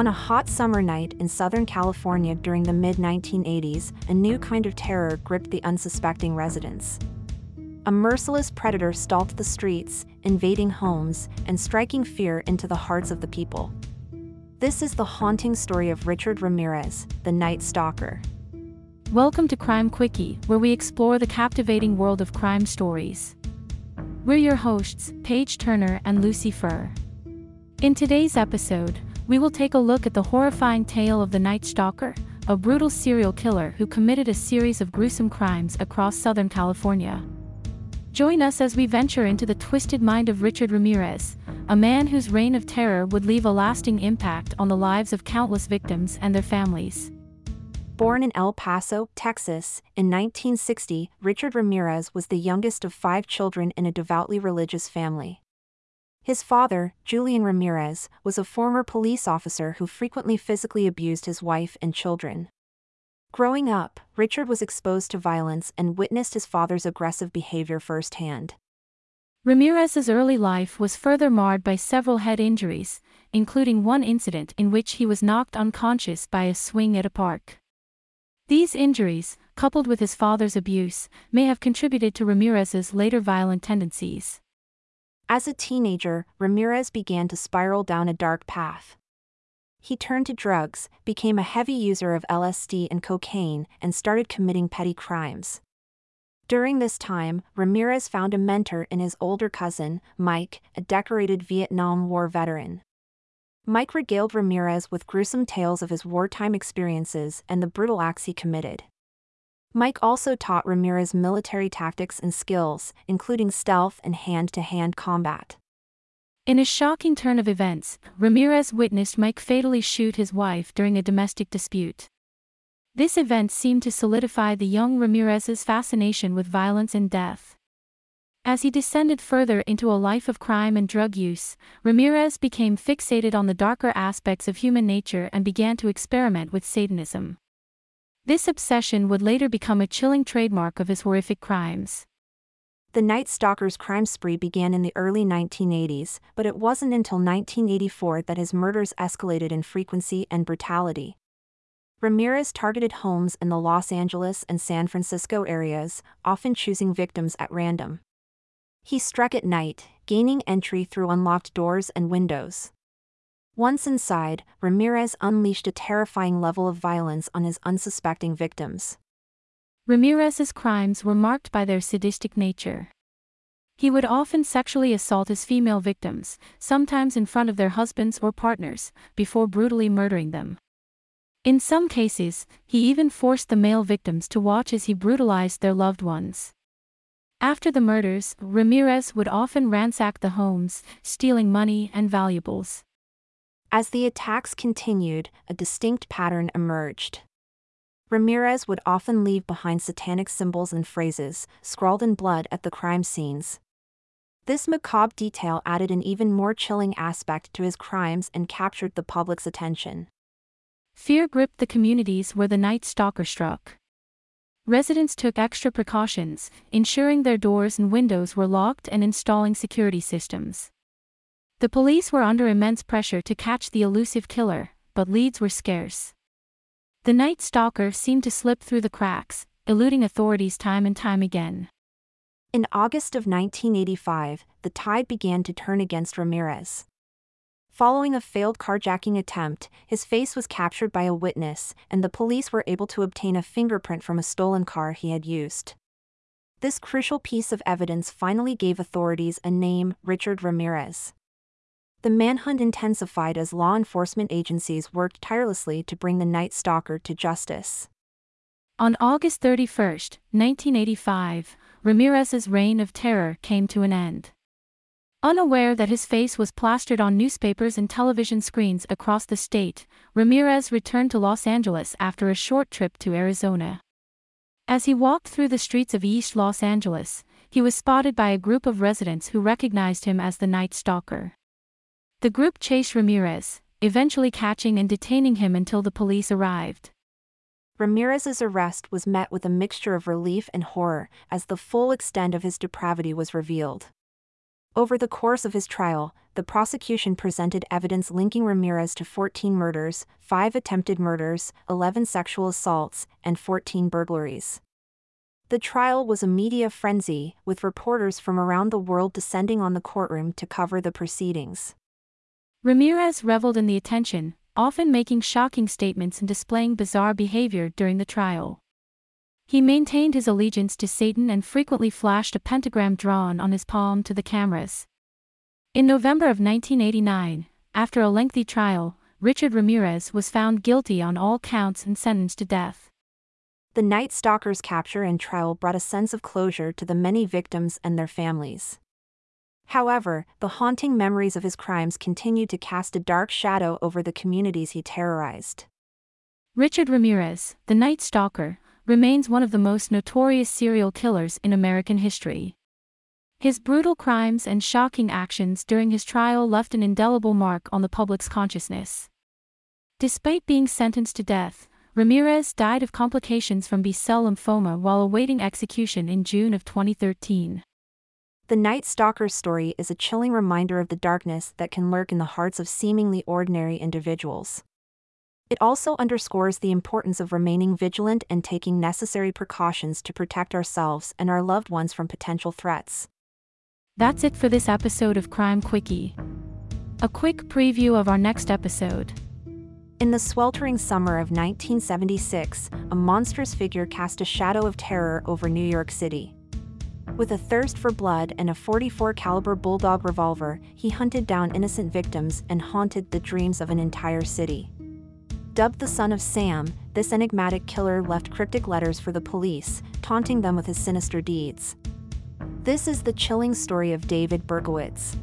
On a hot summer night in Southern California during the mid 1980s, a new kind of terror gripped the unsuspecting residents. A merciless predator stalked the streets, invading homes, and striking fear into the hearts of the people. This is the haunting story of Richard Ramirez, the Night Stalker. Welcome to Crime Quickie, where we explore the captivating world of crime stories. We're your hosts, Paige Turner and Lucy Fur. In today's episode, we will take a look at the horrifying tale of the Night Stalker, a brutal serial killer who committed a series of gruesome crimes across Southern California. Join us as we venture into the twisted mind of Richard Ramirez, a man whose reign of terror would leave a lasting impact on the lives of countless victims and their families. Born in El Paso, Texas, in 1960, Richard Ramirez was the youngest of five children in a devoutly religious family. His father, Julian Ramirez, was a former police officer who frequently physically abused his wife and children. Growing up, Richard was exposed to violence and witnessed his father's aggressive behavior firsthand. Ramirez's early life was further marred by several head injuries, including one incident in which he was knocked unconscious by a swing at a park. These injuries, coupled with his father's abuse, may have contributed to Ramirez's later violent tendencies. As a teenager, Ramirez began to spiral down a dark path. He turned to drugs, became a heavy user of LSD and cocaine, and started committing petty crimes. During this time, Ramirez found a mentor in his older cousin, Mike, a decorated Vietnam War veteran. Mike regaled Ramirez with gruesome tales of his wartime experiences and the brutal acts he committed. Mike also taught Ramirez military tactics and skills, including stealth and hand to hand combat. In a shocking turn of events, Ramirez witnessed Mike fatally shoot his wife during a domestic dispute. This event seemed to solidify the young Ramirez's fascination with violence and death. As he descended further into a life of crime and drug use, Ramirez became fixated on the darker aspects of human nature and began to experiment with Satanism. This obsession would later become a chilling trademark of his horrific crimes. The Night Stalker's crime spree began in the early 1980s, but it wasn't until 1984 that his murders escalated in frequency and brutality. Ramirez targeted homes in the Los Angeles and San Francisco areas, often choosing victims at random. He struck at night, gaining entry through unlocked doors and windows. Once inside, Ramirez unleashed a terrifying level of violence on his unsuspecting victims. Ramirez's crimes were marked by their sadistic nature. He would often sexually assault his female victims, sometimes in front of their husbands or partners, before brutally murdering them. In some cases, he even forced the male victims to watch as he brutalized their loved ones. After the murders, Ramirez would often ransack the homes, stealing money and valuables. As the attacks continued, a distinct pattern emerged. Ramirez would often leave behind satanic symbols and phrases, scrawled in blood at the crime scenes. This macabre detail added an even more chilling aspect to his crimes and captured the public's attention. Fear gripped the communities where the Night Stalker struck. Residents took extra precautions, ensuring their doors and windows were locked and installing security systems. The police were under immense pressure to catch the elusive killer, but leads were scarce. The night stalker seemed to slip through the cracks, eluding authorities time and time again. In August of 1985, the tide began to turn against Ramirez. Following a failed carjacking attempt, his face was captured by a witness, and the police were able to obtain a fingerprint from a stolen car he had used. This crucial piece of evidence finally gave authorities a name Richard Ramirez. The manhunt intensified as law enforcement agencies worked tirelessly to bring the Night Stalker to justice. On August 31, 1985, Ramirez's reign of terror came to an end. Unaware that his face was plastered on newspapers and television screens across the state, Ramirez returned to Los Angeles after a short trip to Arizona. As he walked through the streets of East Los Angeles, he was spotted by a group of residents who recognized him as the Night Stalker. The group chased Ramirez, eventually catching and detaining him until the police arrived. Ramirez's arrest was met with a mixture of relief and horror as the full extent of his depravity was revealed. Over the course of his trial, the prosecution presented evidence linking Ramirez to 14 murders, 5 attempted murders, 11 sexual assaults, and 14 burglaries. The trial was a media frenzy, with reporters from around the world descending on the courtroom to cover the proceedings. Ramirez reveled in the attention, often making shocking statements and displaying bizarre behavior during the trial. He maintained his allegiance to Satan and frequently flashed a pentagram drawn on his palm to the cameras. In November of 1989, after a lengthy trial, Richard Ramirez was found guilty on all counts and sentenced to death. The Night Stalker's capture and trial brought a sense of closure to the many victims and their families. However, the haunting memories of his crimes continued to cast a dark shadow over the communities he terrorized. Richard Ramirez, the Night Stalker, remains one of the most notorious serial killers in American history. His brutal crimes and shocking actions during his trial left an indelible mark on the public's consciousness. Despite being sentenced to death, Ramirez died of complications from B-cell lymphoma while awaiting execution in June of 2013. The Night Stalker's story is a chilling reminder of the darkness that can lurk in the hearts of seemingly ordinary individuals. It also underscores the importance of remaining vigilant and taking necessary precautions to protect ourselves and our loved ones from potential threats. That's it for this episode of Crime Quickie. A quick preview of our next episode. In the sweltering summer of 1976, a monstrous figure cast a shadow of terror over New York City. With a thirst for blood and a 44 caliber bulldog revolver, he hunted down innocent victims and haunted the dreams of an entire city. Dubbed the son of Sam, this enigmatic killer left cryptic letters for the police, taunting them with his sinister deeds. This is the chilling story of David Berkowitz,